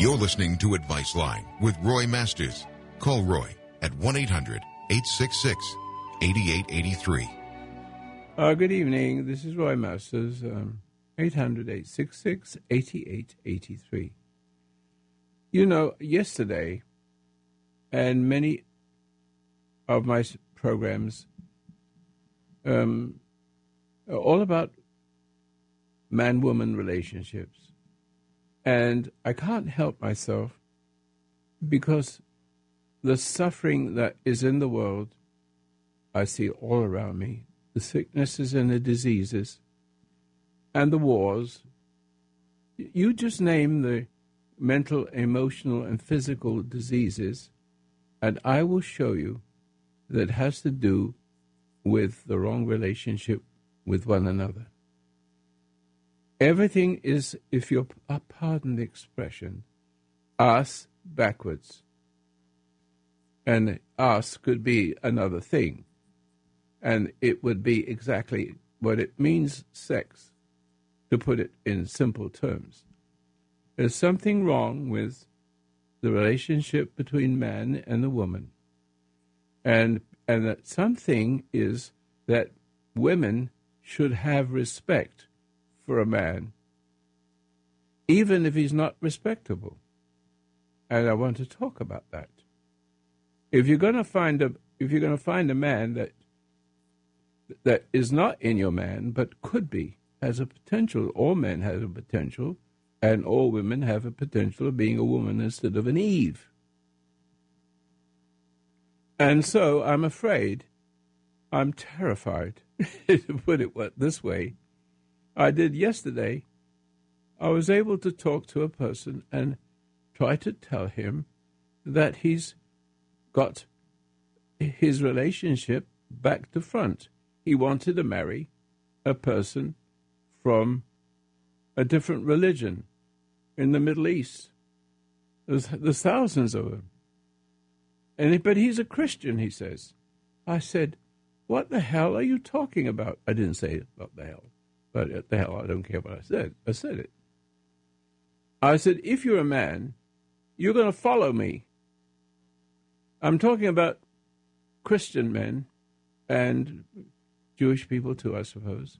You're listening to Advice Line with Roy Masters. Call Roy at 1 800 866 8883. Uh, good evening. This is Roy Masters, um, 800 866 8883. You know, yesterday, and many of my programs um, are all about man woman relationships. And I can't help myself because the suffering that is in the world, I see all around me the sicknesses and the diseases and the wars. You just name the mental, emotional, and physical diseases, and I will show you that has to do with the wrong relationship with one another. Everything is, if you'll uh, pardon the expression, us backwards. And us could be another thing. And it would be exactly what it means sex, to put it in simple terms. There's something wrong with the relationship between man and the woman. And and that something is that women should have respect for a man, even if he's not respectable. And I want to talk about that. If you're going to find a if you're going to find a man that that is not in your man but could be has a potential, all men have a potential, and all women have a potential of being a woman instead of an Eve. And so I'm afraid, I'm terrified, to put it this way. I did yesterday. I was able to talk to a person and try to tell him that he's got his relationship back to front. He wanted to marry a person from a different religion in the Middle East. There's, there's thousands of them. And but he's a Christian, he says. I said, "What the hell are you talking about?" I didn't say what the hell, but at the hell, I don't care what I said. I said it. I said, "If you're a man, you're going to follow me." I'm talking about Christian men and Jewish people too, I suppose.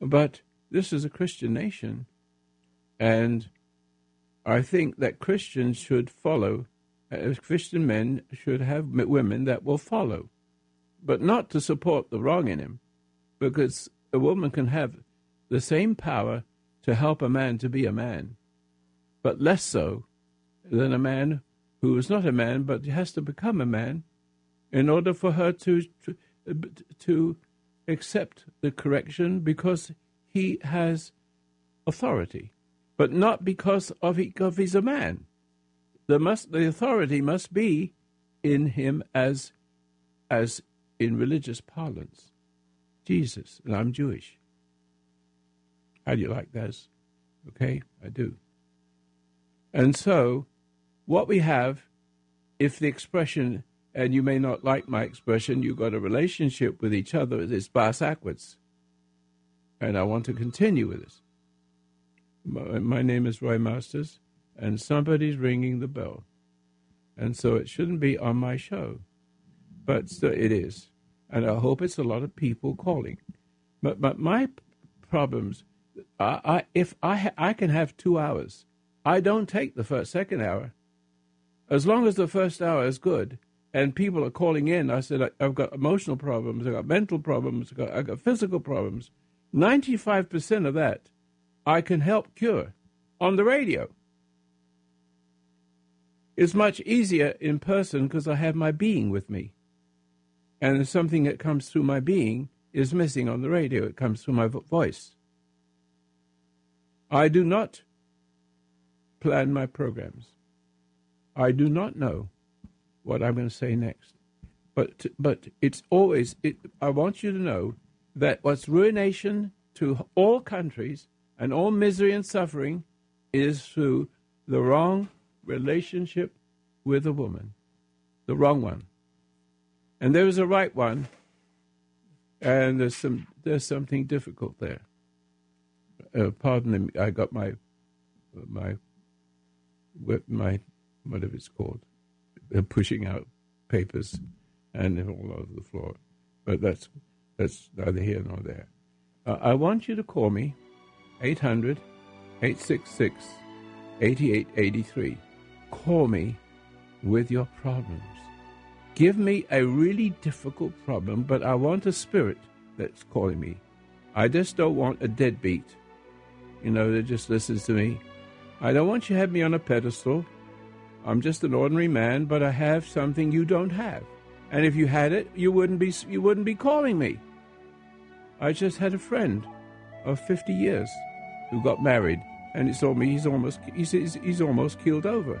But this is a Christian nation, and I think that Christians should follow, as Christian men should have women that will follow, but not to support the wrong in him, because a woman can have the same power to help a man to be a man, but less so than a man who is not a man but has to become a man in order for her to to, to accept the correction because he has authority, but not because of of he's a man. The must the authority must be in him as as in religious parlance. Jesus, and I'm Jewish. How do you like this? Okay, I do. And so, what we have, if the expression, and you may not like my expression, you've got a relationship with each other, is bass backwards. And I want to continue with this. My, my name is Roy Masters, and somebody's ringing the bell. And so it shouldn't be on my show, but it is. And I hope it's a lot of people calling. But, but my problems, I, I, if I, ha- I can have two hours, I don't take the first, second hour. As long as the first hour is good, and people are calling in, I said, I've got emotional problems, I've got mental problems, I've got, I've got physical problems. 95% of that I can help cure on the radio. It's much easier in person because I have my being with me. and something that comes through my being is missing on the radio. It comes through my vo- voice. I do not plan my programs. I do not know what I'm going to say next. But but it's always it, I want you to know that what's ruination to all countries and all misery and suffering is through the wrong relationship with a woman, the wrong one. And there is a right one, and there's some there's something difficult there. Uh, pardon me, I got my my my whatever it's called, uh, pushing out papers and all over the floor. But that's that's neither here nor there. Uh, I want you to call me 800 866 8883. Call me with your problems. Give me a really difficult problem, but I want a spirit that's calling me. I just don't want a deadbeat, you know, that just listens to me. I don't want you to have me on a pedestal. I'm just an ordinary man, but I have something you don't have. And if you had it, you wouldn't be you wouldn't be calling me. I just had a friend of 50 years who got married, and told me he's almost he's, he's, he's almost keeled over.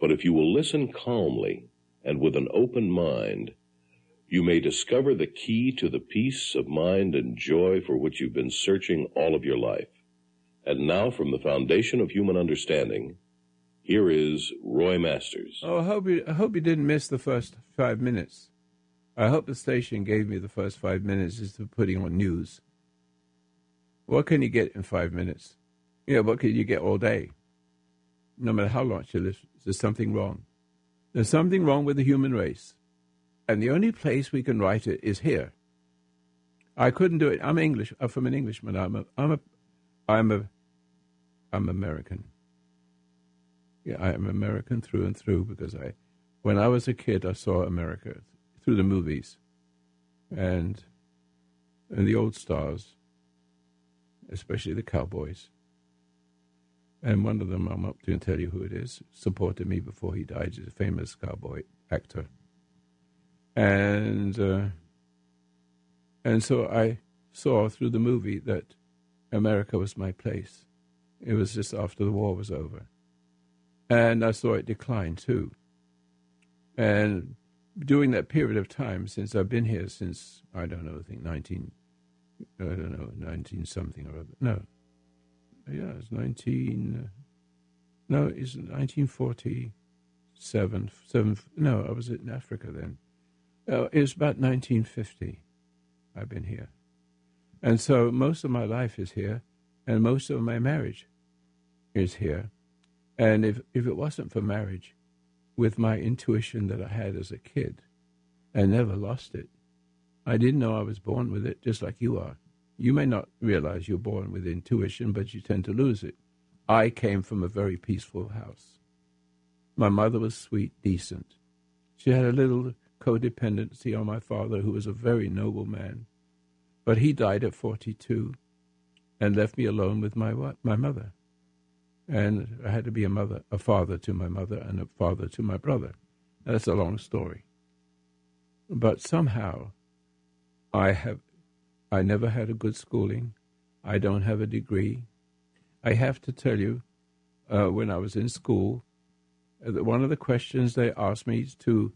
But if you will listen calmly and with an open mind, you may discover the key to the peace of mind and joy for which you've been searching all of your life. And now, from the foundation of human understanding, here is Roy Masters. Oh, I hope you, I hope you didn't miss the first five minutes. I hope the station gave me the first five minutes just for putting on news. What can you get in five minutes? You know, what can you get all day? No matter how long you listen, there's something wrong. There's something wrong with the human race. And the only place we can write it is here. I couldn't do it. I'm English. I'm from an Englishman. I'm a, I'm a, I'm a, I'm American. Yeah, I am American through and through because I, when I was a kid, I saw America through the movies, and, and the old stars, especially the cowboys. And one of them, I'm up to and tell you who it is, supported me before he died. He's a famous cowboy actor. And uh, and so I saw through the movie that America was my place. It was just after the war was over. And I saw it decline too. And during that period of time, since I've been here since, I don't know, I think 19, I don't know, 19 something or other. No. Yeah, it's 19, no, it's 1947. Seven, no, I was in Africa then. Uh, it was about 1950 I've been here. And so most of my life is here, and most of my marriage is here. And if, if it wasn't for marriage, with my intuition that I had as a kid, I never lost it. I didn't know I was born with it, just like you are. You may not realize you're born with intuition, but you tend to lose it. I came from a very peaceful house. My mother was sweet, decent. She had a little codependency on my father, who was a very noble man. But he died at 42 and left me alone with my, my mother. And I had to be a mother, a father to my mother, and a father to my brother. That's a long story. But somehow, I have, I never had a good schooling. I don't have a degree. I have to tell you, uh, when I was in school, uh, one of the questions they asked me to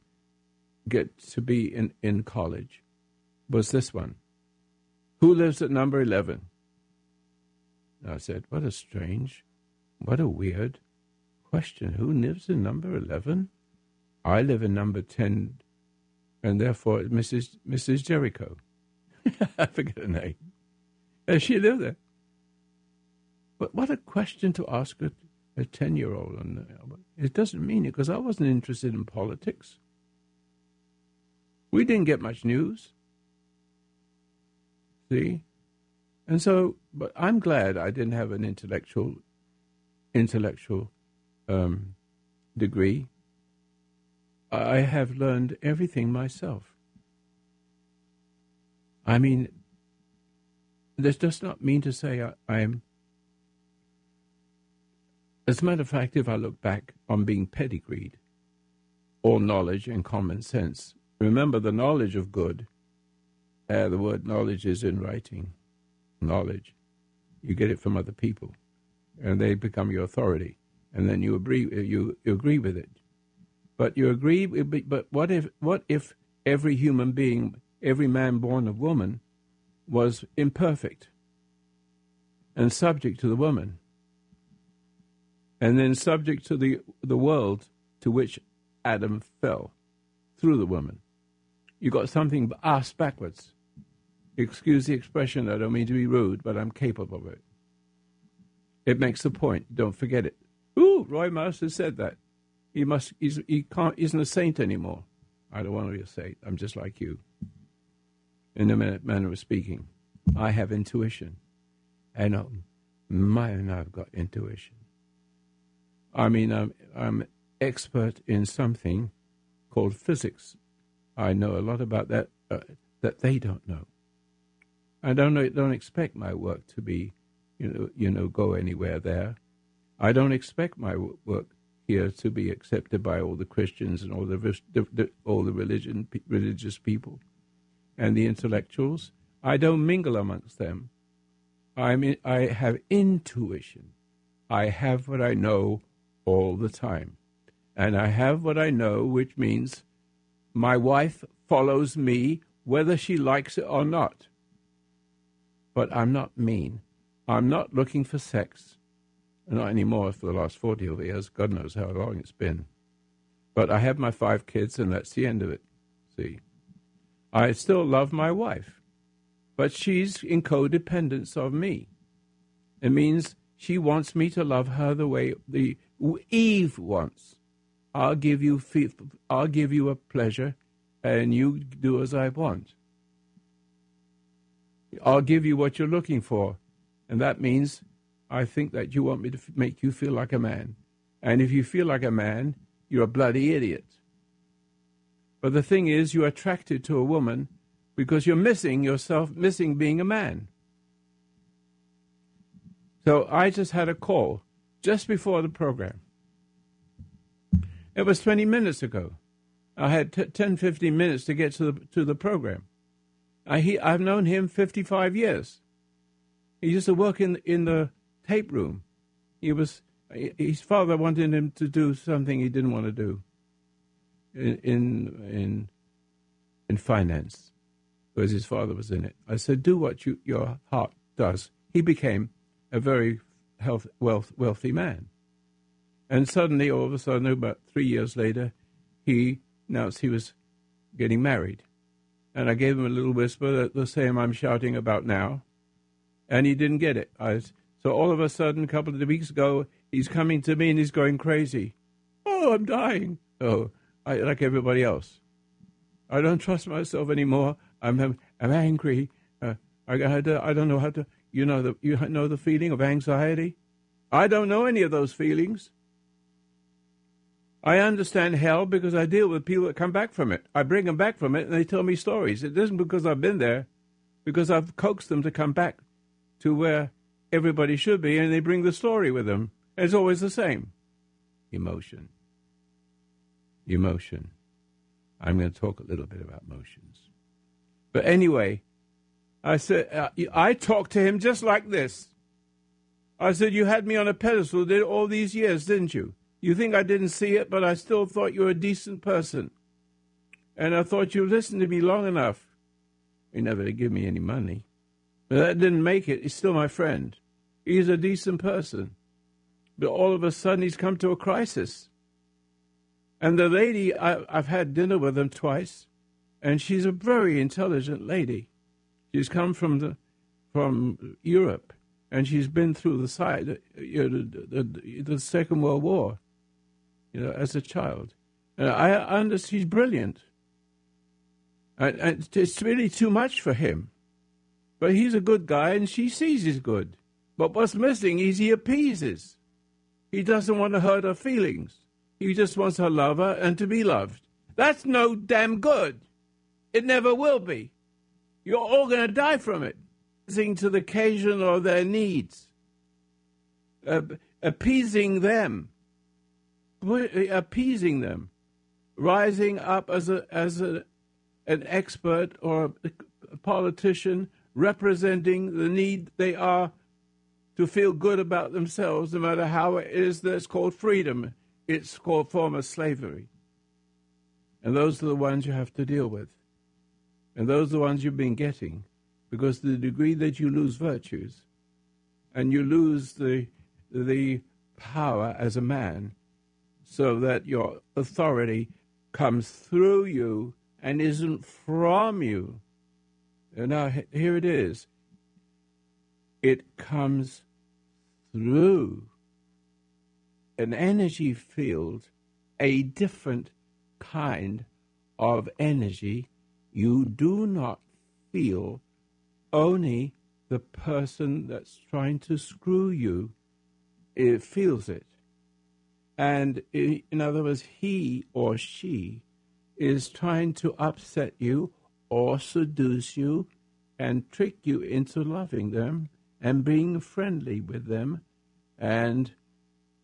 get to be in, in college was this one Who lives at number 11? I said, What a strange, what a weird question. Who lives in number 11? I live in number 10, and therefore Mrs. Mrs. Jericho. I forget her name. And she lived there. But what a question to ask a, a 10 year old. It doesn't mean it because I wasn't interested in politics. We didn't get much news. See? And so, but I'm glad I didn't have an intellectual, intellectual um, degree. I have learned everything myself. I mean, this does not mean to say I, am. As a matter of fact, if I look back on being pedigreed, all knowledge and common sense, remember the knowledge of good. Uh, the word knowledge is in writing. Knowledge. You get it from other people, and they become your authority, and then you agree. You, you agree with it. But you agree. But what if? What if every human being, every man born of woman, was imperfect and subject to the woman, and then subject to the, the world to which Adam fell through the woman. You got something ass backwards. Excuse the expression, I don't mean to be rude, but I'm capable of it. It makes the point. Don't forget it. Ooh, Roy Masters said that. He must. He's, he can't. Isn't a saint anymore. I don't want to be a saint. I'm just like you in a manner of speaking. I have intuition. And um, man, I've got intuition. I mean, I'm, I'm expert in something called physics. I know a lot about that uh, that they don't know. I don't know, don't expect my work to be, you know, you know, go anywhere there. I don't expect my work here to be accepted by all the Christians and all the all the religion religious people and the intellectuals. I don't mingle amongst them. I mean, I have intuition. I have what I know all the time. And I have what I know, which means my wife follows me whether she likes it or not. But I'm not mean. I'm not looking for sex. Not anymore for the last 40 years. God knows how long it's been. But I have my five kids, and that's the end of it. See? I still love my wife, but she's in codependence of me. It means she wants me to love her the way the Eve wants. I'll give you I'll give you a pleasure, and you do as I want. I'll give you what you're looking for, and that means I think that you want me to make you feel like a man, and if you feel like a man, you're a bloody idiot. But the thing is, you're attracted to a woman because you're missing yourself, missing being a man. So I just had a call just before the program. It was 20 minutes ago. I had t- 10, 15 minutes to get to the, to the program. I, he, I've known him 55 years. He used to work in, in the tape room. He was, his father wanted him to do something he didn't want to do in in in finance because his father was in it. I said, "Do what you, your heart does." He became a very health, wealth, wealthy man, and suddenly, all of a sudden, about three years later, he announced he was getting married, and I gave him a little whisper, the same I'm shouting about now, and he didn't get it. I, so all of a sudden, a couple of weeks ago, he's coming to me and he's going crazy. Oh, I'm dying. Oh, I, like everybody else. I don't trust myself anymore. I'm I'm angry. Uh, I, I, I don't know how to. You know the you know the feeling of anxiety. I don't know any of those feelings. I understand hell because I deal with people that come back from it. I bring them back from it, and they tell me stories. It isn't because I've been there, because I've coaxed them to come back to where everybody should be, and they bring the story with them. It's always the same emotion emotion. I'm going to talk a little bit about motions. But anyway, I said, uh, I talked to him just like this. I said, You had me on a pedestal did all these years, didn't you? You think I didn't see it, but I still thought you were a decent person. And I thought you listened to me long enough. He never give me any money. But that didn't make it. He's still my friend. He's a decent person. But all of a sudden, he's come to a crisis. And the lady, I, have had dinner with them twice, and she's a very intelligent lady. She's come from the from Europe, and she's been through the side, you know, the, the, the Second World War, you know, as a child. And I understand she's brilliant, and, and it's really too much for him. But he's a good guy, and she sees he's good. But what's missing is he appeases. He doesn't want to hurt her feelings. He just wants her and to be loved. That's no damn good. It never will be. You're all going to die from it to the occasion or their needs, uh, appeasing them, appeasing them, rising up as a as a, an expert or a politician representing the need they are to feel good about themselves, no matter how it is that's called freedom. It's called form of slavery. And those are the ones you have to deal with. And those are the ones you've been getting because the degree that you lose virtues and you lose the, the power as a man, so that your authority comes through you and isn't from you. And now here it is. It comes through an energy field, a different kind of energy you do not feel only the person that's trying to screw you it feels it. And eh, in other words, he or she is trying to upset you or seduce you and trick you into loving them and being friendly with them. And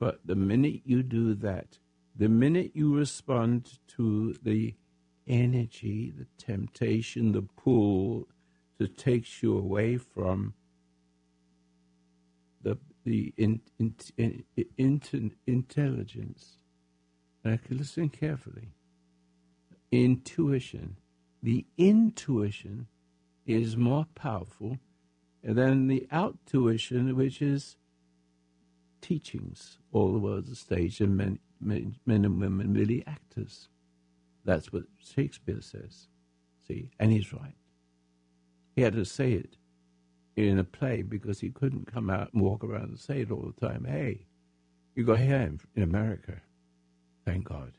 but the minute you do that, the minute you respond to the energy, the temptation, the pull, that takes you away from the the in, in, in, in, intelligence. Can listen carefully. Intuition. The intuition is more powerful than the outtuition, which is teachings all the stage, and men, men, men and women really actors. That's what Shakespeare says. See, and he's right. He had to say it in a play because he couldn't come out and walk around and say it all the time. Hey, you go here in America. Thank God.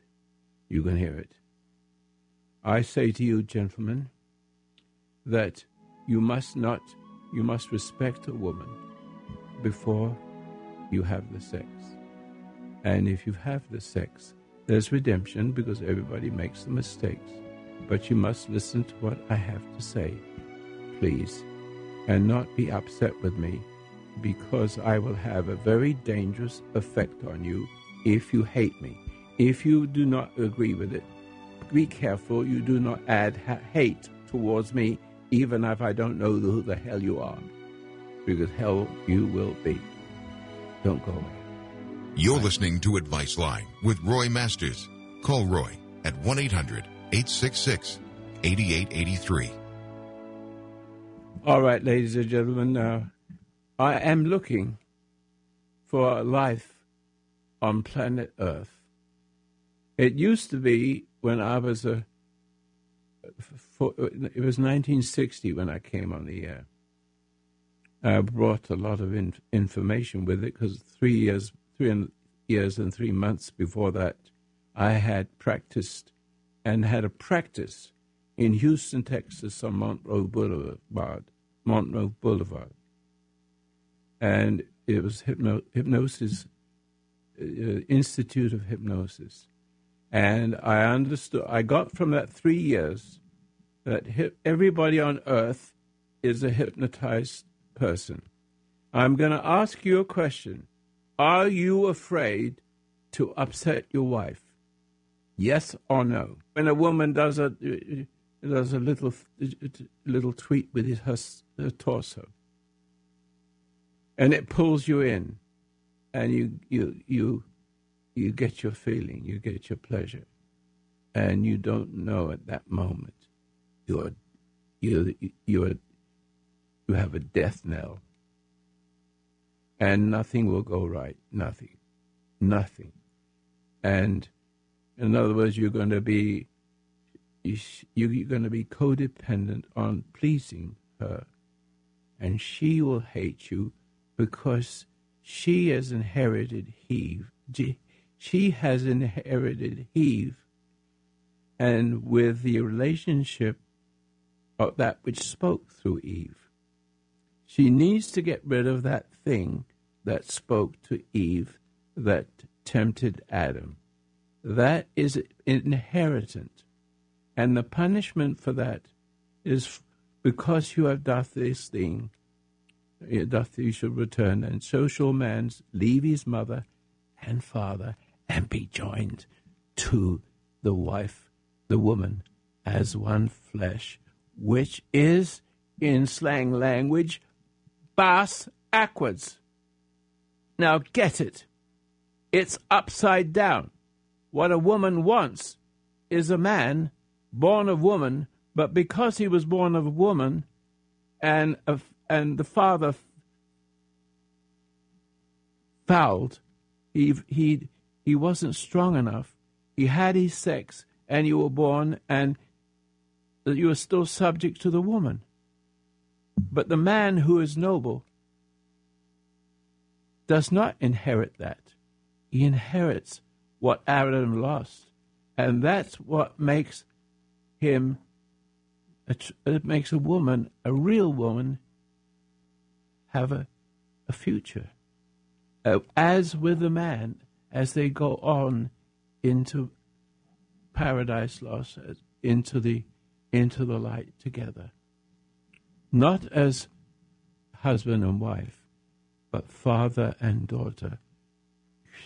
You can hear it. I say to you, gentlemen, that you must not, you must respect a woman before you have the sex. And if you have the sex, there's redemption because everybody makes the mistakes. But you must listen to what I have to say please, and not be upset with me, because I will have a very dangerous effect on you if you hate me. If you do not agree with it, be careful you do not add ha- hate towards me, even if I don't know who the hell you are, because hell you will be. Don't go away. You're listening to Advice Line with Roy Masters. Call Roy at 1 800 866 8883. All right, ladies and gentlemen, uh, I am looking for life on planet Earth. It used to be when I was a. For, it was 1960 when I came on the air. I brought a lot of in, information with it because three years, three years and three months before that, I had practiced and had a practice in Houston, Texas, on Montrose Boulevard, Montrose Boulevard, and it was hypno- hypnosis uh, Institute of Hypnosis, and I understood. I got from that three years that hi- everybody on earth is a hypnotized person. I'm going to ask you a question. Are you afraid to upset your wife? Yes or no? When a woman does a there's a little little tweet with his, her, her torso, and it pulls you in, and you you you you get your feeling, you get your pleasure, and you don't know at that moment you're you you're you have a death knell, and nothing will go right, nothing, nothing, and in other words, you're going to be you're going to be codependent on pleasing her, and she will hate you because she has inherited Eve. She has inherited Eve, and with the relationship of that which spoke through Eve, she needs to get rid of that thing that spoke to Eve that tempted Adam. That is inheritant. And the punishment for that is because you have done this thing, it doth you shall return, and so shall man leave his mother and father and be joined to the wife, the woman, as one flesh, which is, in slang language, bass backwards. Now get it. It's upside down. What a woman wants is a man born of woman, but because he was born of a woman, and and the father fouled, he he he wasn't strong enough. He had his sex, and you were born, and you are still subject to the woman. But the man who is noble does not inherit that. He inherits what Adam lost. And that's what makes him, it makes a woman, a real woman, have a, a future. Uh, as with the man, as they go on into paradise lost, into the into the light together. Not as husband and wife, but father and daughter.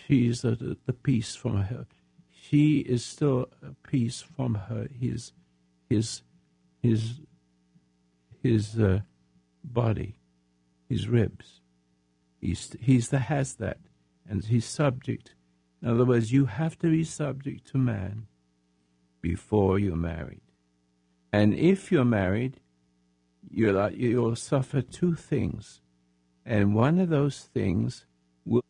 She's the, the piece from her. She is still a peace from her. His his his his uh, body, his ribs. He's he's the has that, and he's subject. In other words, you have to be subject to man before you're married, and if you're married, like, you'll suffer two things, and one of those things will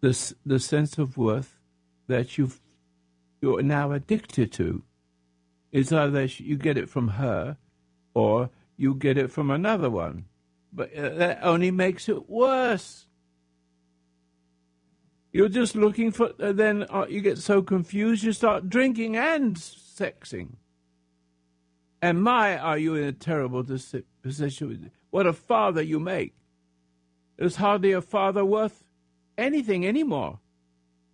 the the sense of worth that you you're now addicted to it's either you get it from her or you get it from another one. But uh, that only makes it worse. You're just looking for, uh, then uh, you get so confused you start drinking and sexing. And my, are you in a terrible position? What a father you make. There's hardly a father worth anything anymore.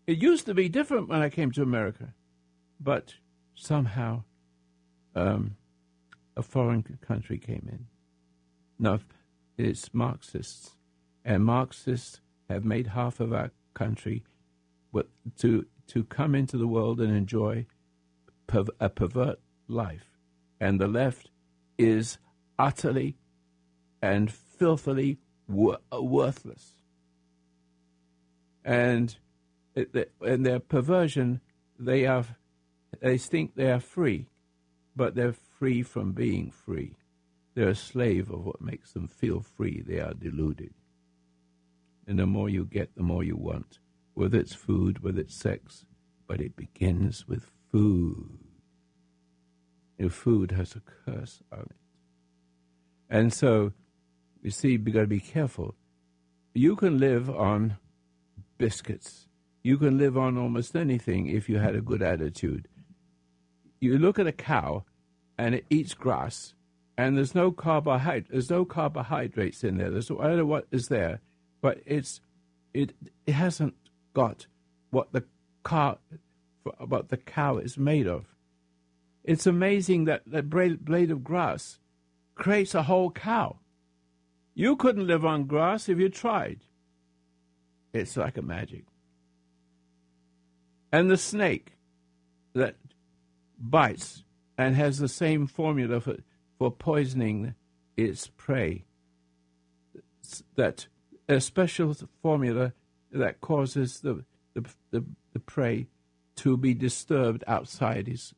It used to be different when I came to America. But somehow um, a foreign country came in. Now, it's Marxists, and Marxists have made half of our country to to come into the world and enjoy a pervert life, and the left is utterly and filthily wor- uh, worthless. And uh, in their perversion, they are they think they are free but they're free from being free. They're a slave of what makes them feel free. They are deluded. And the more you get, the more you want, whether it's food, whether it's sex, but it begins with food. Your food has a curse on it. And so, you see, you've got to be careful. You can live on biscuits. You can live on almost anything if you had a good attitude you look at a cow and it eats grass and there's no carbohydrate there's no carbohydrates in there there's I don't know what is there but it's it it hasn't got what the car what the cow is made of it's amazing that that blade of grass creates a whole cow. You couldn't live on grass if you tried. It's like a magic. And the snake that bites and has the same formula for, for poisoning its prey. That a special formula that causes the, the, the, the prey to be disturbed outside his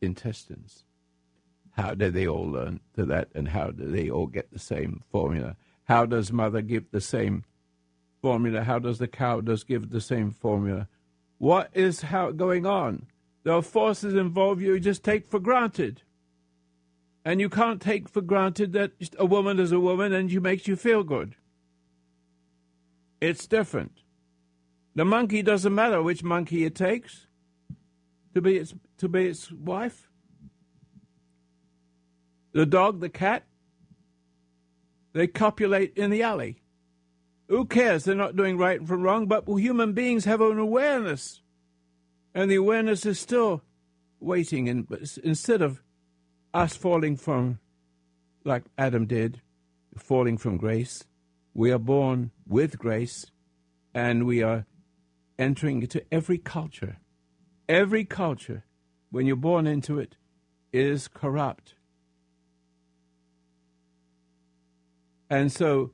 intestines. How did they all learn to that, and how do they all get the same formula? How does mother give the same formula? How does the cow does give the same formula? What is how going on? There are forces involved you just take for granted. And you can't take for granted that a woman is a woman and she makes you feel good. It's different. The monkey doesn't matter which monkey it takes to be its to be its wife. The dog, the cat, they copulate in the alley. Who cares? They're not doing right from wrong, but human beings have an awareness. And the awareness is still waiting. And instead of us falling from, like Adam did, falling from grace. We are born with grace, and we are entering into every culture. Every culture, when you're born into it, is corrupt. And so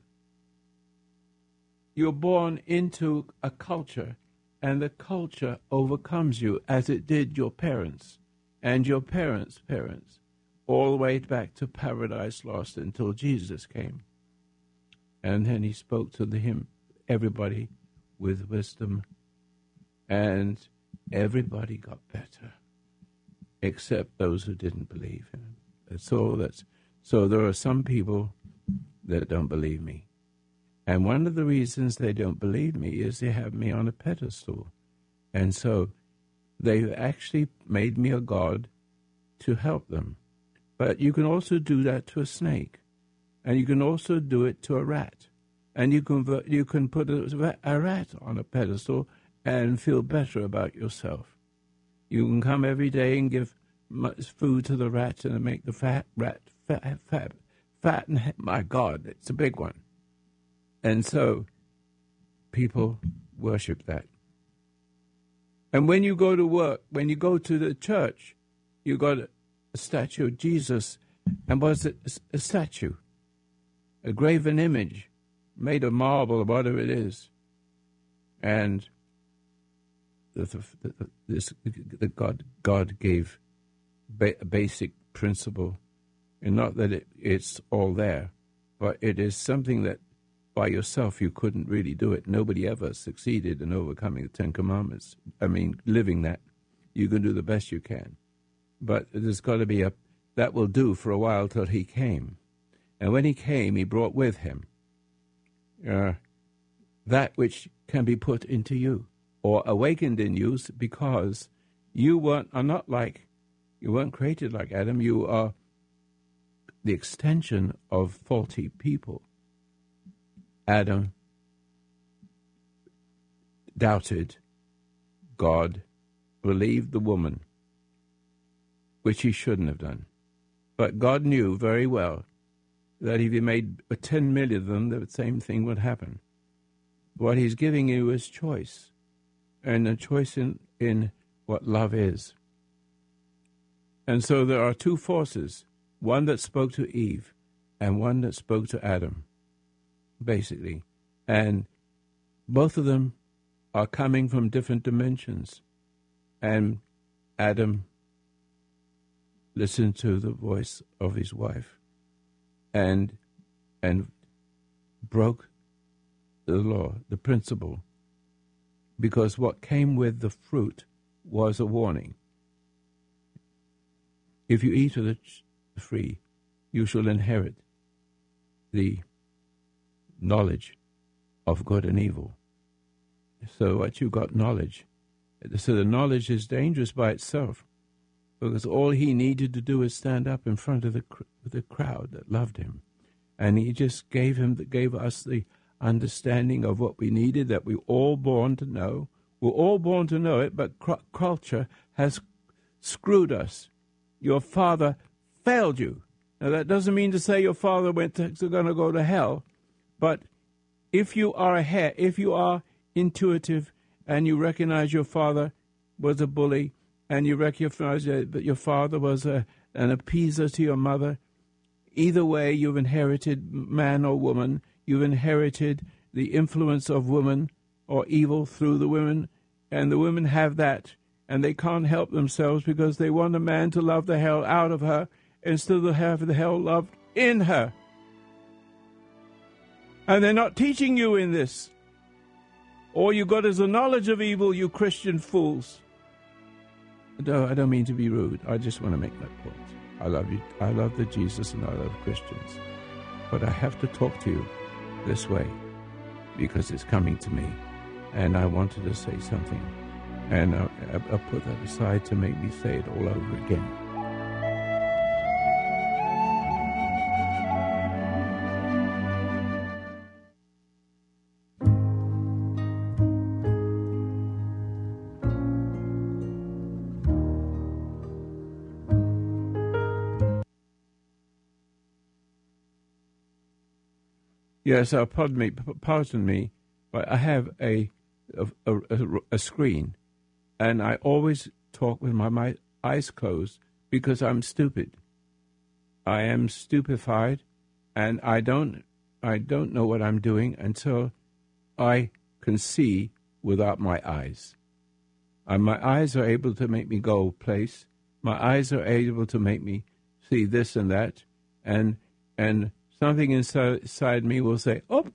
you're born into a culture, and the culture overcomes you as it did your parents and your parents' parents all the way back to Paradise Lost until Jesus came. And then he spoke to the him everybody with wisdom, and everybody got better, except those who didn't believe him. So that's so there are some people that don't believe me. And one of the reasons they don't believe me is they have me on a pedestal. And so they've actually made me a god to help them. But you can also do that to a snake, and you can also do it to a rat, and you can you can put a, a rat on a pedestal and feel better about yourself. You can come every day and give food to the rat and make the fat rat fat fat fat and my God, it's a big one. And so people worship that. And when you go to work, when you go to the church, you got a statue of Jesus, and was it a statue, a graven image, made of marble or whatever it is, and the, the, this God God gave ba- a basic principle, and not that it, it's all there, but it is something that by yourself you couldn't really do it. Nobody ever succeeded in overcoming the Ten Commandments. I mean, living that, you can do the best you can but there's got to be a that will do for a while till he came. And when he came, he brought with him uh, that which can be put into you or awakened in you because you weren't are not like you weren't created like Adam. You are the extension of faulty people. Adam doubted God, believed the woman which he shouldn't have done. But God knew very well that if he made 10 million of them, the same thing would happen. What he's giving you is choice, and a choice in, in what love is. And so there are two forces one that spoke to Eve, and one that spoke to Adam, basically. And both of them are coming from different dimensions. And Adam listened to the voice of his wife and and broke the law, the principle, because what came with the fruit was a warning. If you eat of the tree, you shall inherit the knowledge of good and evil. So what you got knowledge. So the knowledge is dangerous by itself because all he needed to do was stand up in front of the the crowd that loved him, and he just gave him gave us the understanding of what we needed that we all born to know. We're all born to know it, but cr- culture has screwed us. Your father failed you. Now that doesn't mean to say your father went to, to going to go to hell, but if you are ahead, if you are intuitive and you recognize your father was a bully and you recognize that your father was a, an appeaser to your mother, either way, you've inherited man or woman. You've inherited the influence of woman or evil through the women, and the women have that, and they can't help themselves because they want a man to love the hell out of her instead of having the hell loved in her. And they're not teaching you in this. All you got is a knowledge of evil, you Christian fools. no, I don't mean to be rude. I just want to make that point. I love you. I love the Jesus and I love Christians. But I have to talk to you this way because it's coming to me. And I wanted to say something. And I, I, I put that aside to make me say it all over again. Yes, uh, pardon me, pardon me, but I have a a, a, a screen, and I always talk with my, my eyes closed because I'm stupid. I am stupefied, and I don't I don't know what I'm doing until I can see without my eyes. And my eyes are able to make me go place. My eyes are able to make me see this and that, and and something inside me will say, Oh,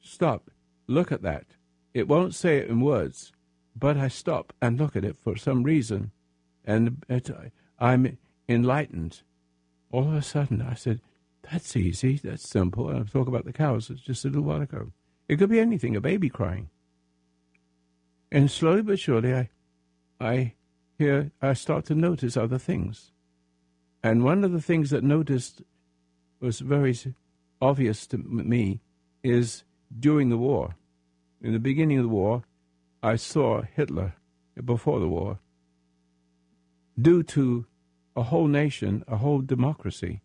stop, look at that. It won't say it in words, but I stop and look at it for some reason, and it, I'm enlightened. All of a sudden, I said, That's easy, that's simple. And I talk about the cows just a little while ago. It could be anything, a baby crying. And slowly but surely, I, I hear, I start to notice other things. And one of the things that noticed was very obvious to me is during the war. In the beginning of the war, I saw Hitler before the war, due to a whole nation, a whole democracy,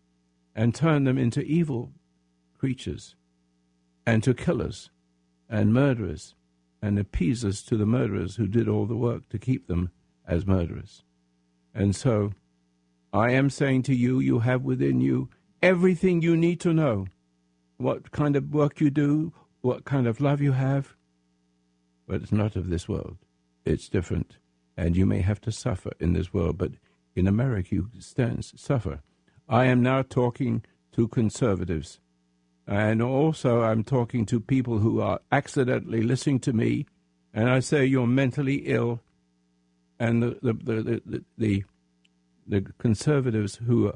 and turn them into evil creatures, and to killers, and murderers, and appeasers to the murderers who did all the work to keep them as murderers. And so, I am saying to you, you have within you everything you need to know what kind of work you do, what kind of love you have. But it's not of this world. It's different. And you may have to suffer in this world, but in America you stand, suffer. I am now talking to conservatives. And also, I'm talking to people who are accidentally listening to me, and I say you're mentally ill. And the, the, the, the, the, the conservatives who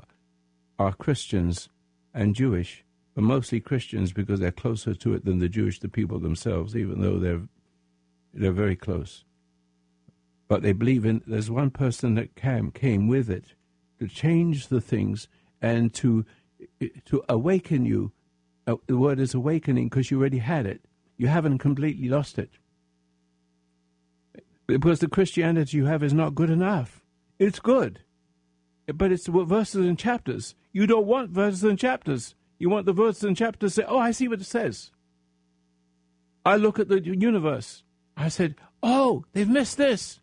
are Christians and Jewish but mostly Christians because they're closer to it than the Jewish the people themselves, even though they're they're very close. But they believe in. There's one person that came came with it to change the things and to to awaken you. Uh, the word is awakening because you already had it. You haven't completely lost it. Because the Christianity you have is not good enough. It's good, but it's verses and chapters. You don't want verses and chapters. You want the verses and chapters to say, oh, I see what it says. I look at the universe. I said, oh, they've missed this.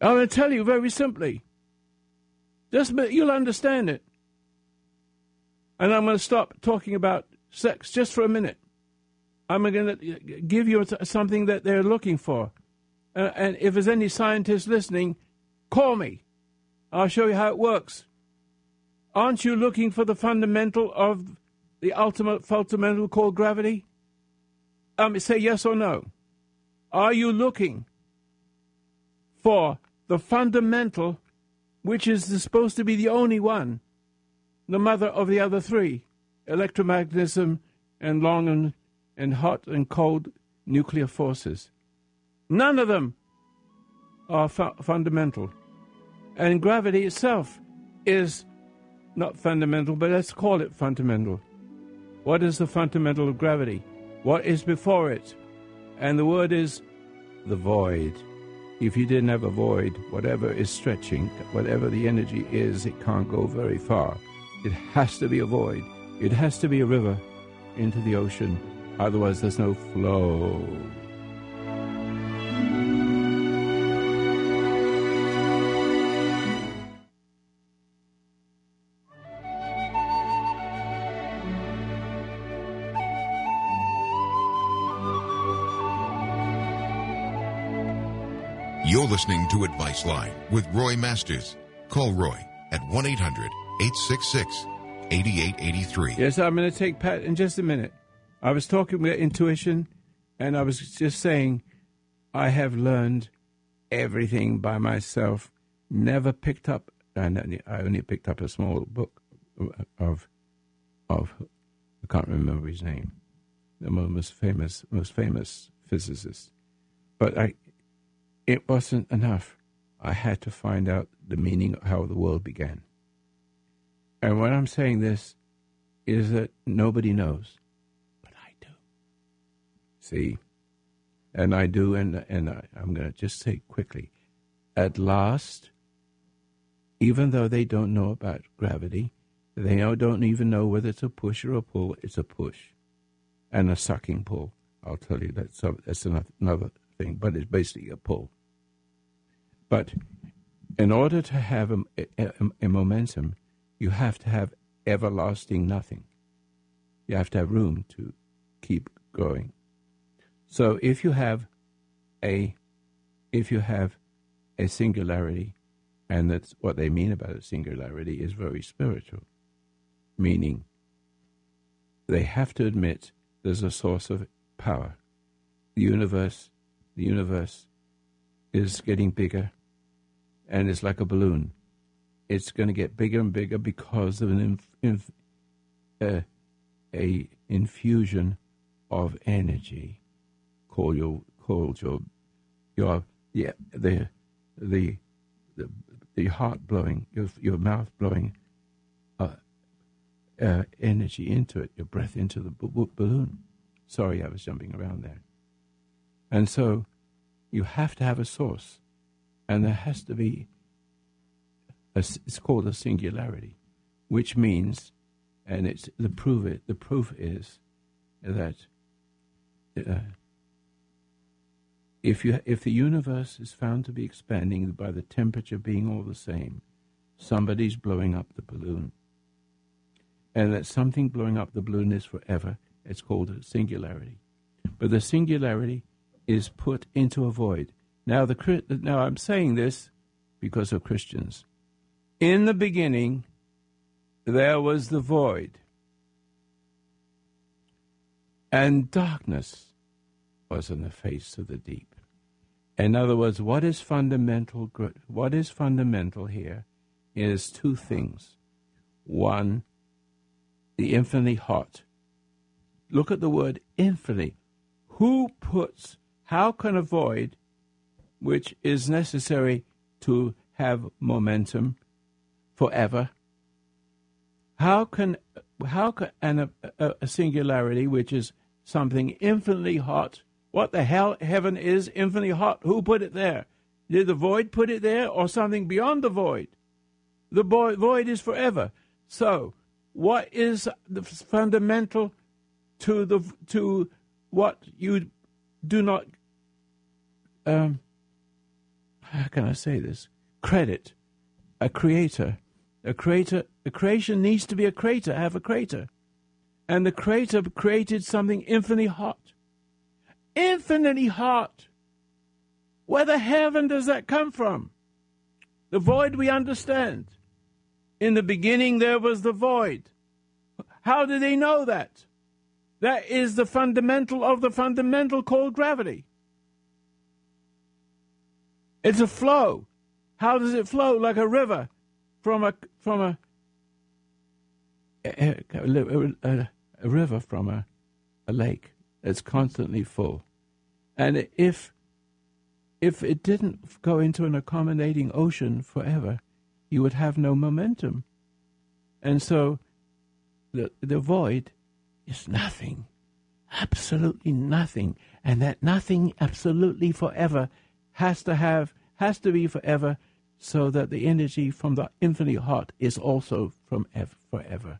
I'm going to tell you very simply. Just you'll understand it. And I'm going to stop talking about sex just for a minute. I'm going to give you something that they're looking for. Uh, and if there's any scientists listening, call me. I'll show you how it works. Aren't you looking for the fundamental of the ultimate fundamental called gravity? Um, say yes or no. Are you looking for the fundamental, which is supposed to be the only one, the mother of the other three, electromagnetism and long and, and hot and cold nuclear forces? None of them are fu- fundamental. And gravity itself is not fundamental, but let's call it fundamental. What is the fundamental of gravity? What is before it? And the word is the void. If you didn't have a void, whatever is stretching, whatever the energy is, it can't go very far. It has to be a void. It has to be a river into the ocean. Otherwise, there's no flow. Listening to Advice Line with Roy Masters. Call Roy at 1 800 866 8883. Yes, I'm going to take Pat in just a minute. I was talking with intuition, and I was just saying I have learned everything by myself. Never picked up. I only picked up a small book of of I can't remember his name, the most famous most famous physicist. But I, it wasn't enough. I had to find out the meaning of how the world began. And when I'm saying this, is that nobody knows, but I do. See, and I do, and and I, I'm going to just say quickly. At last, even though they don't know about gravity, they don't even know whether it's a push or a pull. It's a push, and a sucking pull. I'll tell you that's that's another thing, but it's basically a pull. But in order to have a, a, a momentum, you have to have everlasting nothing. You have to have room to keep going. So if you have a if you have a singularity, and that's what they mean about a singularity is very spiritual, meaning they have to admit there's a source of power. The universe, the universe is getting bigger, and it's like a balloon. It's going to get bigger and bigger because of an inf- inf- uh, a infusion of energy called your called your your yeah the the the, the heart blowing your your mouth blowing uh, uh, energy into it, your breath into the b- balloon. Sorry, I was jumping around there. And so you have to have a source, and there has to be, a, it's called a singularity, which means, and it's the proof it, the proof is that uh, if you if the universe is found to be expanding by the temperature being all the same, somebody's blowing up the balloon. And that something blowing up the balloon is forever, it's called a singularity. But the singularity is put into a void. Now, the, now I'm saying this because of Christians. In the beginning, there was the void, and darkness was in the face of the deep. In other words, what is fundamental? What is fundamental here is two things. One, the infinitely hot Look at the word infinitely. Who puts, how can a void, which is necessary to have momentum forever, how can, how can, a, a singularity, which is something infinitely hot, what the hell heaven is infinitely hot? Who put it there? Did the void put it there or something beyond the void? The void is forever. So, what is the fundamental to the to what you do not um, how can I say this? Credit a creator. A creator a creation needs to be a creator have a creator. And the creator created something infinitely hot. Infinitely hot. Where the heaven does that come from? The void we understand. In the beginning there was the void. How do they know that that is the fundamental of the fundamental called gravity. It's a flow. How does it flow? Like a river from a from a eh, eh, a, a, a river from a, a lake that's constantly full. And if if it didn't go into an accommodating ocean forever, you would have no momentum. And so the the void is nothing. Absolutely nothing. And that nothing absolutely forever has to have has to be forever so that the energy from the infinite heart is also from ever, forever.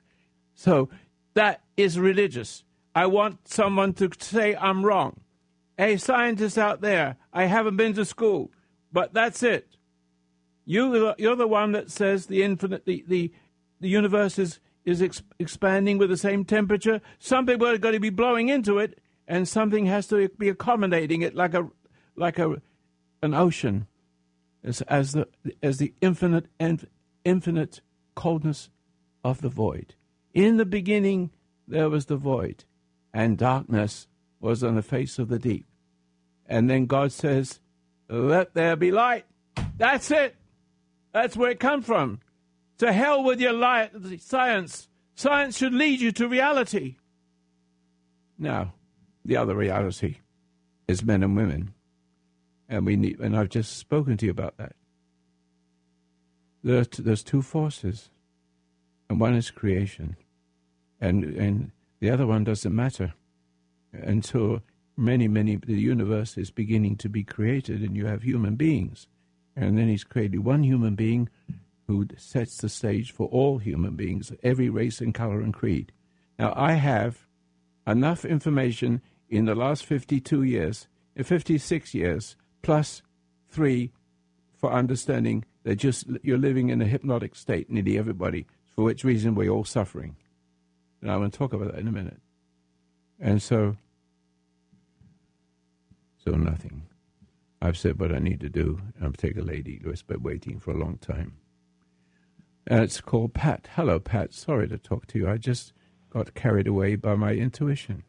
So that is religious. I want someone to say I'm wrong. Hey, scientists out there, I haven't been to school, but that's it. You, you're the one that says the infinite, the, the, the universe is is ex- expanding with the same temperature. Some people are going to be blowing into it, and something has to be accommodating it, like a like a an ocean, as as the as the infinite and infinite coldness of the void. In the beginning, there was the void, and darkness was on the face of the deep. And then God says, let there be light. That's it. That's where it comes from. To hell with your light, science. Science should lead you to reality. Now, the other reality is men and women, and we need. And I've just spoken to you about that. There's there's two forces, and one is creation, and and the other one doesn't matter until many many the universe is beginning to be created, and you have human beings, and then he's created one human being who sets the stage for all human beings, every race and color and creed. Now, I have enough information in the last 52 years, uh, 56 years, plus three for understanding that just you're living in a hypnotic state, nearly everybody, for which reason we're all suffering. And I'm going to talk about that in a minute. And so, so nothing. I've said what I need to do. I'm taking a lady who's been waiting for a long time. And it's called Pat. Hello, Pat. Sorry to talk to you. I just got carried away by my intuition.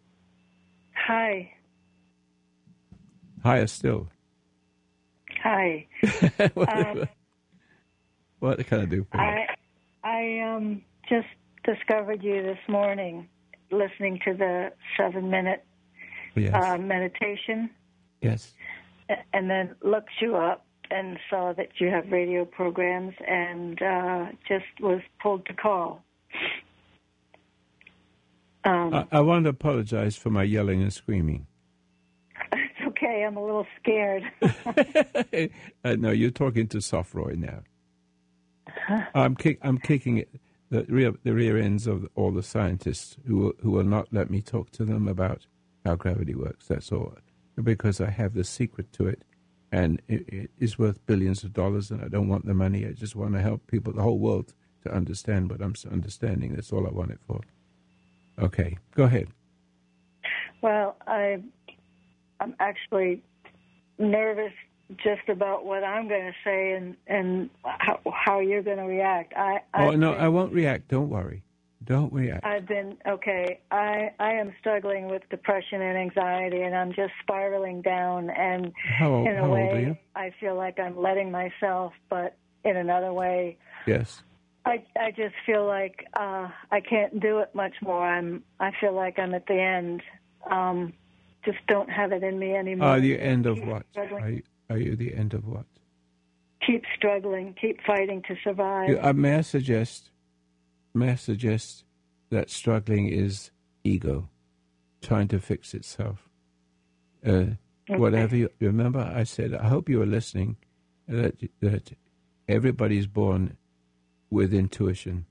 Hi. Higher still. Hi. what, Um, what can I do for you? I I um just discovered you this morning listening to the seven minute Yes. uh, meditation yes. and then looked you up and saw that you have radio programs and uh, just was pulled to call. Um, I, I want to apologize for my yelling and screaming. it's okay. I'm a little scared. uh, no, you're talking to Soft Roy now. I'm kick, I'm kicking it, the rear the rear ends of all the scientists who will, who will not let me talk to them about how gravity works. That's all, because I have the secret to it, and it, it is worth billions of dollars. And I don't want the money. I just want to help people, the whole world, to understand what I'm understanding. That's all I want it for. Okay, go ahead. Well, I, I'm actually nervous just about what I'm going to say and and how, how you're going to react. I, Oh I've no, I won't react. Don't worry. Don't we? I've been okay. I I am struggling with depression and anxiety, and I'm just spiraling down. And How in a way? I feel like I'm letting myself, but in another way, Yes. I I just feel like uh, I can't do it much more. I'm I feel like I'm at the end. Um, just don't have it in me anymore. Are you end of Keep what? Are you, are you the end of what? Keep struggling. Keep fighting to survive. You, uh, may I suggest? May I suggest that struggling is ego, trying to fix itself. Uh, Whatever you remember, I said. I hope you were listening. That that everybody's born with intuition,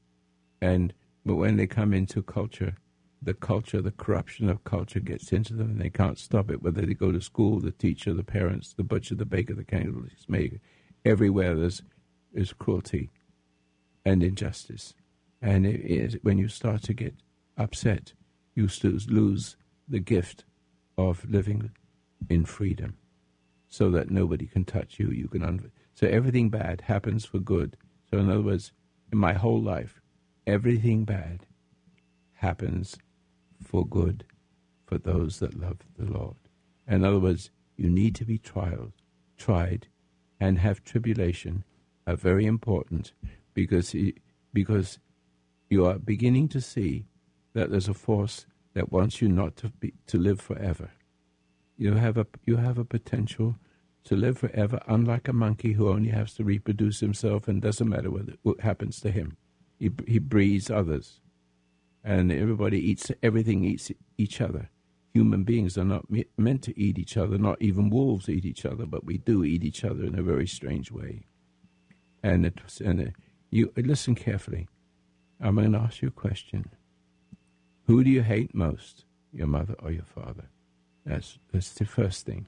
and but when they come into culture, the culture, the corruption of culture gets into them, and they can't stop it. Whether they go to school, the teacher, the parents, the butcher, the baker, the candlestick maker, everywhere there's is cruelty and injustice. And when you start to get upset, you lose the gift of living in freedom, so that nobody can touch you. You can un- so everything bad happens for good. So in other words, in my whole life, everything bad happens for good for those that love the Lord. In other words, you need to be tried, tried, and have tribulation are very important because because you are beginning to see that there's a force that wants you not to be to live forever. You have a you have a potential to live forever, unlike a monkey who only has to reproduce himself and doesn't matter what, what happens to him. He he breeds others, and everybody eats everything eats each other. Human beings are not me- meant to eat each other. Not even wolves eat each other, but we do eat each other in a very strange way. And it and uh, you listen carefully. I'm going to ask you a question. Who do you hate most, your mother or your father? That's that's the first thing.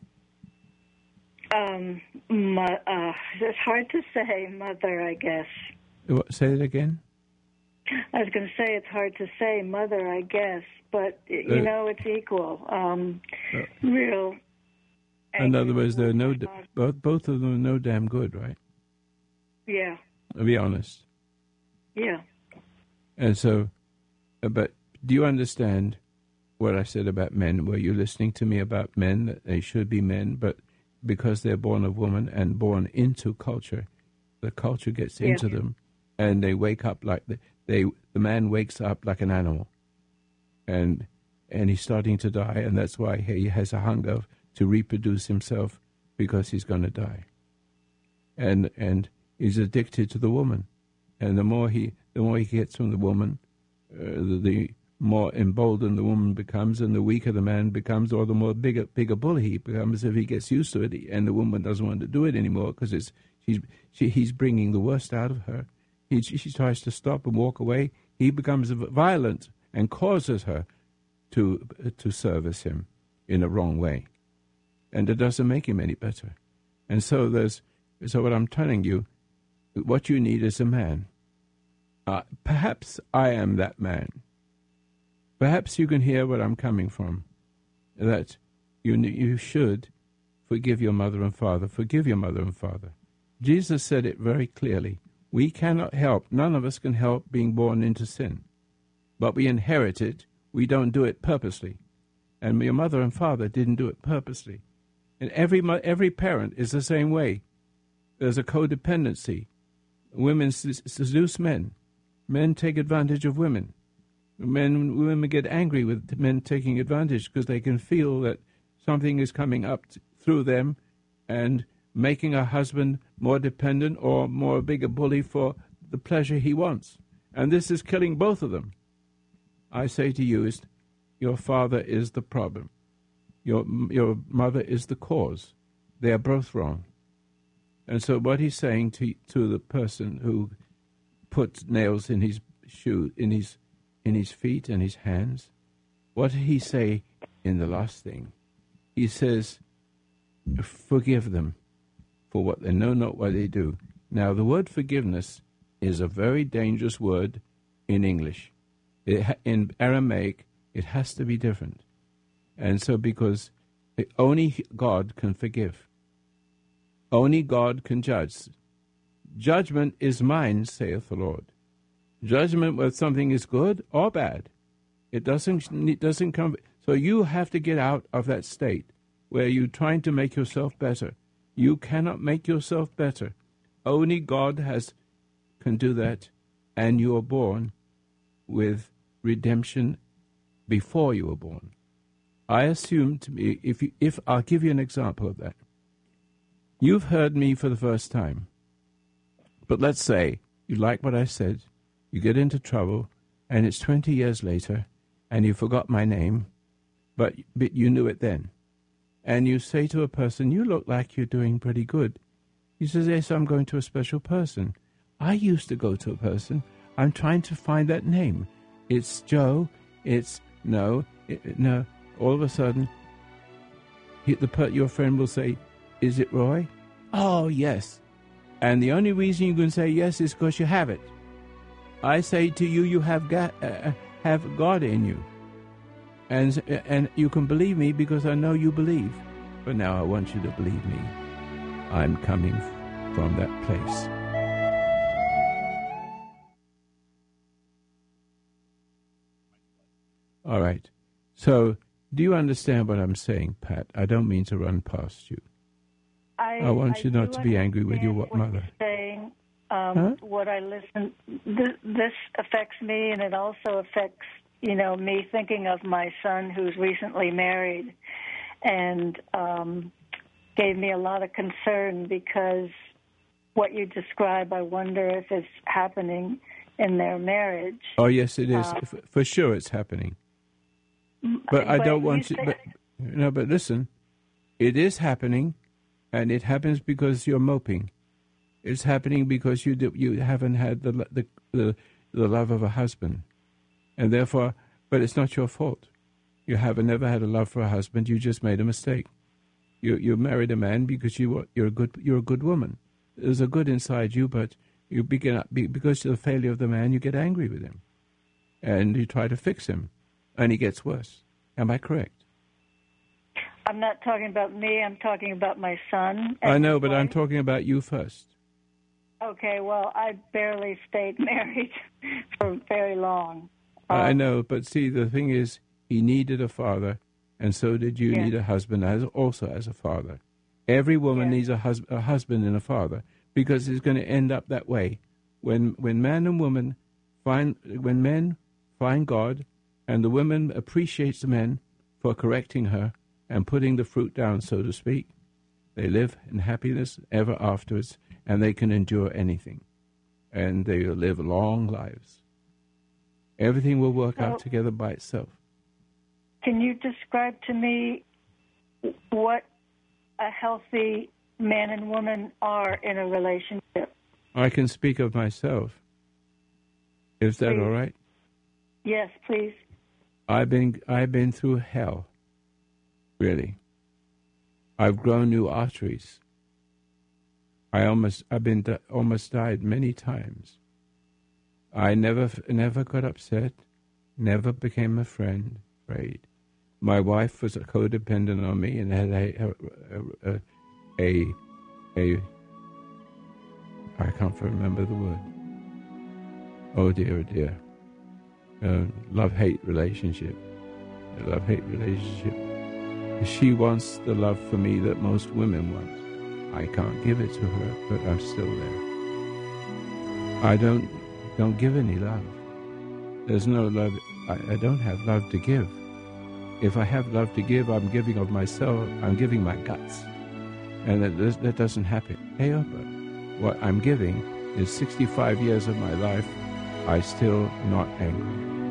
Um, mo- uh, it's hard to say, mother. I guess What, say it again. I was going to say it's hard to say, mother. I guess, but you Uh, know it's equal. Um, real. In other words, they're no both both of them are no damn good, right? Yeah, I'll be honest. yeah. And so, uh, but do you understand what I said about men? Were you listening to me about men that they should be men, but because they're born of woman and born into culture, the culture gets into them, and they wake up like the, they. The man wakes up like an animal, and and he's starting to die, and that's why he has a hunger to reproduce himself because he's going to die. And and he's addicted to the woman, and the more he the more he gets from the woman, uh, the, the more emboldened the woman becomes, and the weaker the man becomes, or the more bigger bigger bully he becomes if he gets used to it, and the woman doesn't want to do it anymore because it's she's she, he's bringing the worst out of her. He, she, she tries to stop and walk away. He becomes violent and causes her to to service him in a wrong way, and it doesn't make him any better. And so there's so what I'm telling you, what you need is a man. Uh, perhaps I am that man. Perhaps you can hear where I'm coming from. That you you should forgive your mother and father. Forgive your mother and father. Jesus said it very clearly. We cannot help. None of us can help being born into sin, but we inherit it. We don't do it purposely, and your mother and father didn't do it purposely. And every every parent is the same way. There's a codependency. Women seduce men. Men take advantage of women. Men, women get angry with men taking advantage because they can feel that something is coming up t- through them and making a husband more dependent or more a bigger bully for the pleasure he wants. And this is killing both of them. I say to you, is your father is the problem. Your, your mother is the cause. They are both wrong. And so what he's saying to, to the person who puts nails in his shoe, in his in his feet and his hands. What did he say in the last thing? He says, Forgive them for what they know not what they do. Now, the word forgiveness is a very dangerous word in English. It, in Aramaic, it has to be different. And so, because only God can forgive, only God can judge. Judgment is mine, saith the Lord judgment whether something is good or bad. It doesn't it doesn't come. So you have to get out of that state where you're trying to make yourself better. You cannot make yourself better. Only God has can do that, and you are born with redemption before you were born. I assume to be if you, if I'll give you an example of that. You've heard me for the first time, but let's say you like what I said you get into trouble, and it's 20 years later, and you forgot my name, but, but you knew it then. And you say to a person, You look like you're doing pretty good. He says, Yes, I'm going to a special person. I used to go to a person. I'm trying to find that name. It's Joe. It's no, it, no. All of a sudden, he, the per, your friend will say, Is it Roy? Oh, yes. And the only reason you can say yes is because you have it. I say to you, you have God, uh, have God in you, and and you can believe me because I know you believe. But now I want you to believe me. I'm coming from that place. All right. So, do you understand what I'm saying, Pat? I don't mean to run past you. I, I want you not to be angry with your what mother. saying um, Huh? what I listen. This, this affects me, and it also affects you know me thinking of my son who's recently married, and um, gave me a lot of concern because what you describe, I wonder if it's happening in their marriage. Oh, yes, it is. Uh, F- For sure, it's happening. But I don't want you you. But, no, but listen, it is happening, and it happens because you're moping. It's happening because you do, you haven't had the, the the the love of a husband, and therefore, but it's not your fault. You haven't never had a love for a husband. You just made a mistake. You you married a man because you were, you're a good you're a good woman. There's a good inside you, but you begin because of the failure of the man, you get angry with him, and you try to fix him, and he gets worse. Am I correct? I'm not talking about me. I'm talking about my son. I know, but I'm talking about you first. Okay, well, I barely stayed married for very long. I Um, know, but see, the thing is, he needed a father, and so did you Yeah. need a husband as also as a father. Every woman needs a, hus- a husband and a father because it's going to end up that way. When when man and woman find when men find God and the woman appreciates the men for correcting her and putting the fruit down, so to speak, they live in happiness ever afterwards and they can endure anything. And they will live long lives. Everything will work out together by itself. Can you describe to me what a healthy man and woman are in a relationship? I can speak of myself. Is that Please. all right? Yes, please. I've been I've been through hell. Really. I've grown new arteries. I almost I've been di- almost died many times. I never never got upset, never became a friend, afraid. My wife was a codependent on me and had a a a, a, a I can't remember the word. Oh dear, oh dear. Uh, love hate relationship. Love hate relationship. She wants the love for me that most women want. I can't give it to her, but I'm still there. I don't don't give any love. There's no love. I, I don't have love to give. If I have love to give, I'm giving of myself. I'm giving my guts, and that that doesn't happen. Hey, Oprah, what I'm giving is 65 years of my life. I still not angry.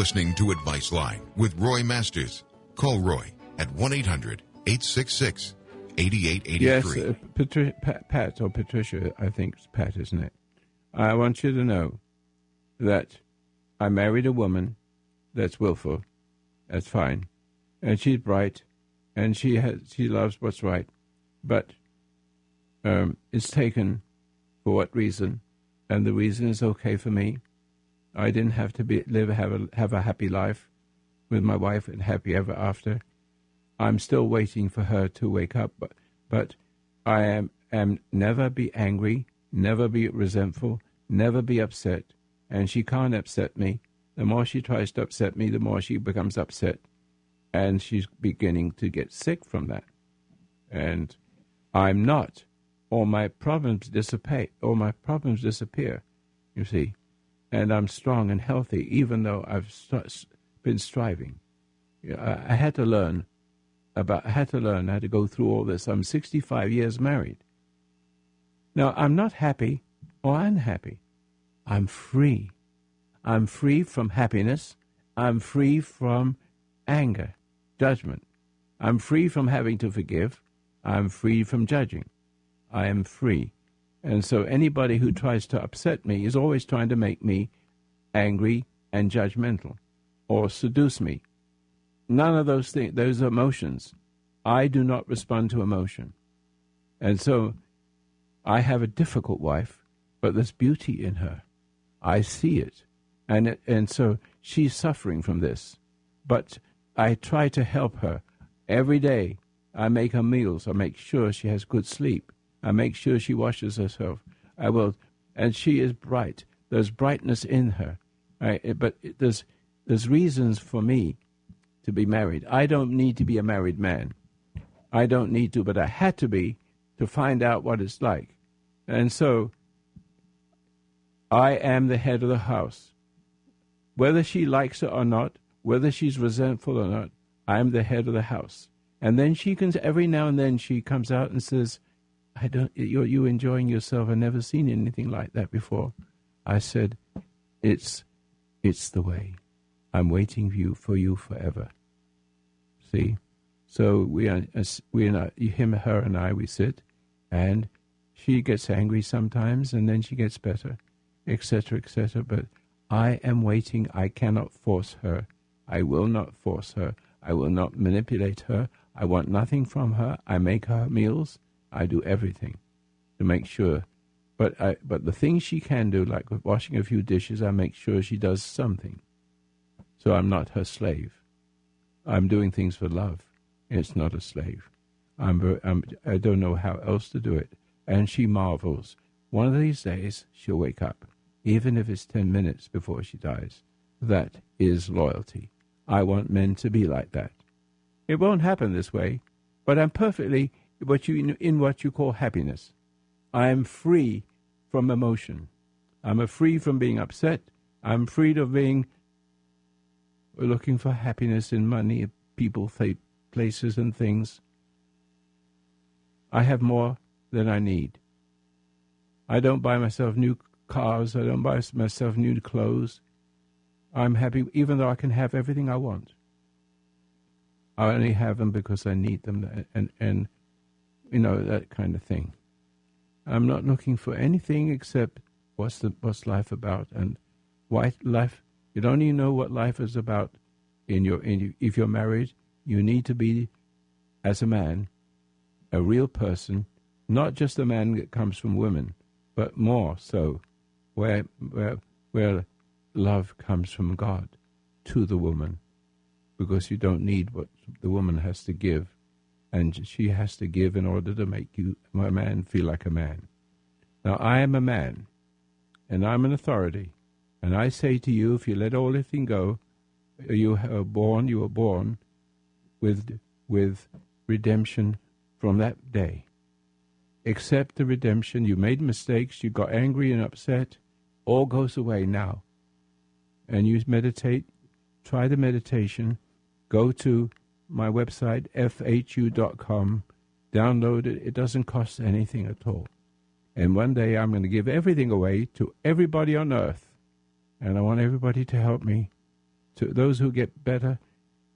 Listening to Advice Line with Roy Masters. Call Roy at 1 800 866 8883. Yes, uh, Patri- Pat, Pat or Patricia, I think it's Pat, isn't it? I want you to know that I married a woman that's willful. That's fine, and she's bright, and she has she loves what's right, but um, it's taken for what reason, and the reason is okay for me. I didn't have to be live have a have a happy life with my wife and happy ever after. I'm still waiting for her to wake up, but but I am am never be angry, never be resentful, never be upset, and she can't upset me. The more she tries to upset me, the more she becomes upset, and she's beginning to get sick from that. And I'm not. All my problems dissipate. All my problems disappear. You see, and I'm strong and healthy, even though I've st- been striving. I, I had to learn about. I had to learn how to go through all this. I'm 65 years married. Now I'm not happy or unhappy. I'm free. I'm free from happiness. I'm free from anger, judgment. I'm free from having to forgive. I'm free from judging. I am free. And so anybody who tries to upset me is always trying to make me angry and judgmental or seduce me. None of those things, those emotions. I do not respond to emotion. And so I have a difficult wife, but there's beauty in her. I see it. And, it, and so she's suffering from this. But I try to help her every day. I make her meals. I make sure she has good sleep. I make sure she washes herself. I will, and she is bright. There's brightness in her. I, eh, but there's there's reasons for me to be married. I don't need to be a married man. I don't need to, but I had to be to find out what it's like. And so I am the head of the house. Whether she likes it or not, whether she's resentful or not, I'm the head of the house. And then she can, every now and then, she comes out and says, I don't, you're, you enjoying yourself. I've never seen anything like that before. I said, it's, it's the way. I'm waiting for you, for you forever. See? So we are, we are not, him, her, and I, we sit, and she gets angry sometimes, and then she gets better, etc., etc. But I am waiting. I cannot force her. I will not force her. I will not manipulate her. I want nothing from her. I make her meals. I do everything to make sure. But I, but the things she can do, like washing a few dishes, I make sure she does something. So I'm not her slave. I'm doing things for love. It's not a slave. I'm, I'm, I don't know how else to do it. And she marvels. One of these days, she'll wake up, even if it's 10 minutes before she dies. That is loyalty. I want men to be like that. It won't happen this way, but I'm perfectly what you, in what you call happiness. I am free from emotion. I'm free from being upset. I'm free of being looking for happiness in money, people, places, and things. I have more than I need. I don't buy myself new cars. I don't buy myself new clothes. I'm happy even though I can have everything I want. I only have them because I need them and, and you know, that kind of thing. I'm not looking for anything except what's the what's life about and why life you don't even know what life is about in your in if you're married, you need to be as a man a real person, not just a man that comes from women, but more so, where where where love comes from God to the woman, because you don't need what the woman has to give, and she has to give in order to make you a man feel like a man. Now I am a man, and I'm an authority, and I say to you, if you let all everything go, you are born. You are born with with redemption from that day. Accept the redemption. You made mistakes. You got angry and upset. All goes away now. And you meditate. Try the meditation. Go to my website, fhu.com. Download it. It doesn't cost anything at all. And one day I'm going to give everything away to everybody on earth. And I want everybody to help me. To those who get better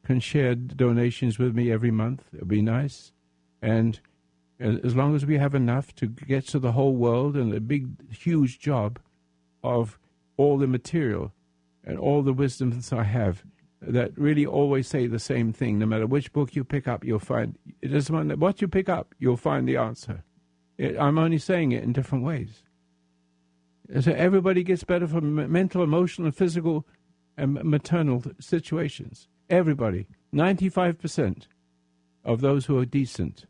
can share donations with me every month. It'll be nice. And as long as we have enough to get to the whole world and a big, huge job of all the material and all the wisdoms I have that really always say the same thing. No matter which book you pick up, you'll find it doesn't matter what you pick up, you'll find the answer. It, I'm only saying it in different ways. So everybody gets better from mental, emotional, and physical and maternal situations. Everybody, ninety-five percent of those who are decent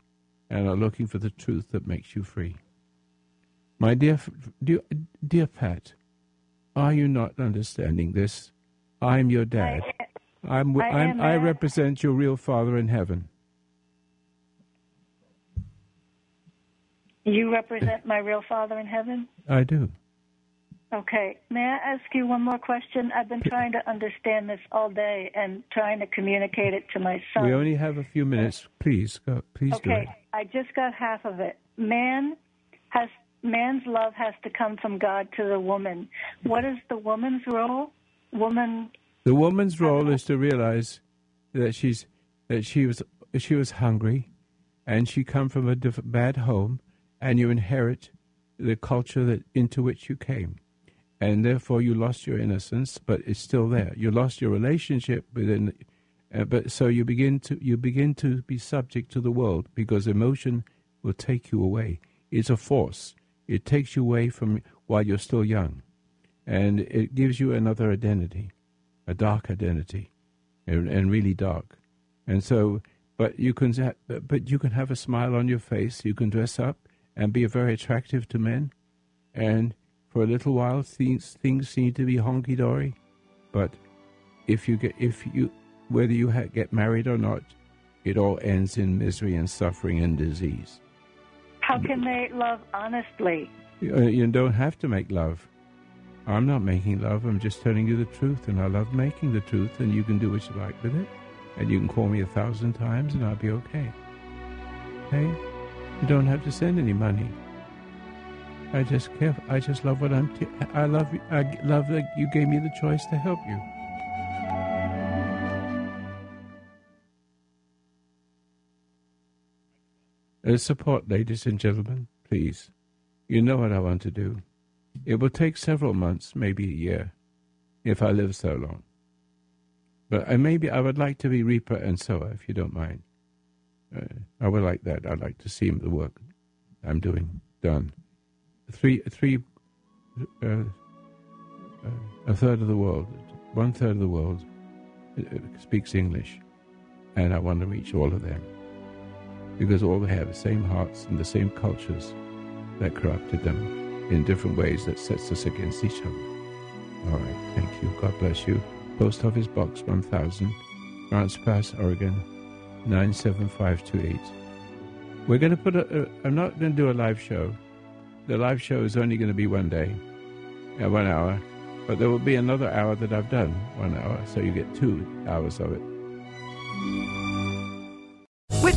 and are looking for the truth that makes you free. My dear, dear, dear Pat, are you not understanding this? I'm your dad. I, I'm, I, I'm, I represent your real father in heaven. You represent my real father in heaven? I do. Okay. May I ask you one more question? I've been trying to understand this all day and trying to communicate it to my son. We only have a few minutes. Please go. Please okay. do it. I just got half of it. Man has man's love has to come from God to the woman. What is the woman's role? Woman. The woman's role is to realize that she's that she was she was hungry, and she come from a diff- bad home, and you inherit the culture that into which you came and therefore you lost your innocence, but it's still there. You lost your relationship within, uh, but so you begin to you begin to be subject to the world because emotion will take you away. It's a force. It takes you away from while you're still young, and it gives you another identity, a dark identity, and, and really dark. And so, but you can but you can have a smile on your face. You can dress up and be very attractive to men, and for a little while, things things seem to be honky dory, but if you get if you whether you ha- get married or not, it all ends in misery and suffering and disease. How can they love honestly? You, you don't have to make love. I'm not making love. I'm just telling you the truth, and I love making the truth. And you can do what you like with it, and you can call me a thousand times, and I'll be okay. Okay? You don't have to send any money. I just care. I just love what I'm. T- I love. I love that you gave me the choice to help you. Uh, support, ladies and gentlemen, please. You know what I want to do. It will take several months, maybe a year, if I live so long. But uh, maybe I would like to be reaper and sower, if you don't mind. Uh, I would like that. I'd like to see the work I'm doing done three, three, uh, uh, a third of the world, one third of the world uh, speaks English, and I want to reach all of them. because all they have the same hearts and the same cultures that corrupted them in different ways that sets us against each other. All right, thank you. God bless you. Post Office Box 1000, Grants Pass, Oregon 97528. We're going to put a, a. I'm not going to do a live show. The live show is only going to be one day, uh, one hour, but there will be another hour that I've done, one hour, so you get two hours of it.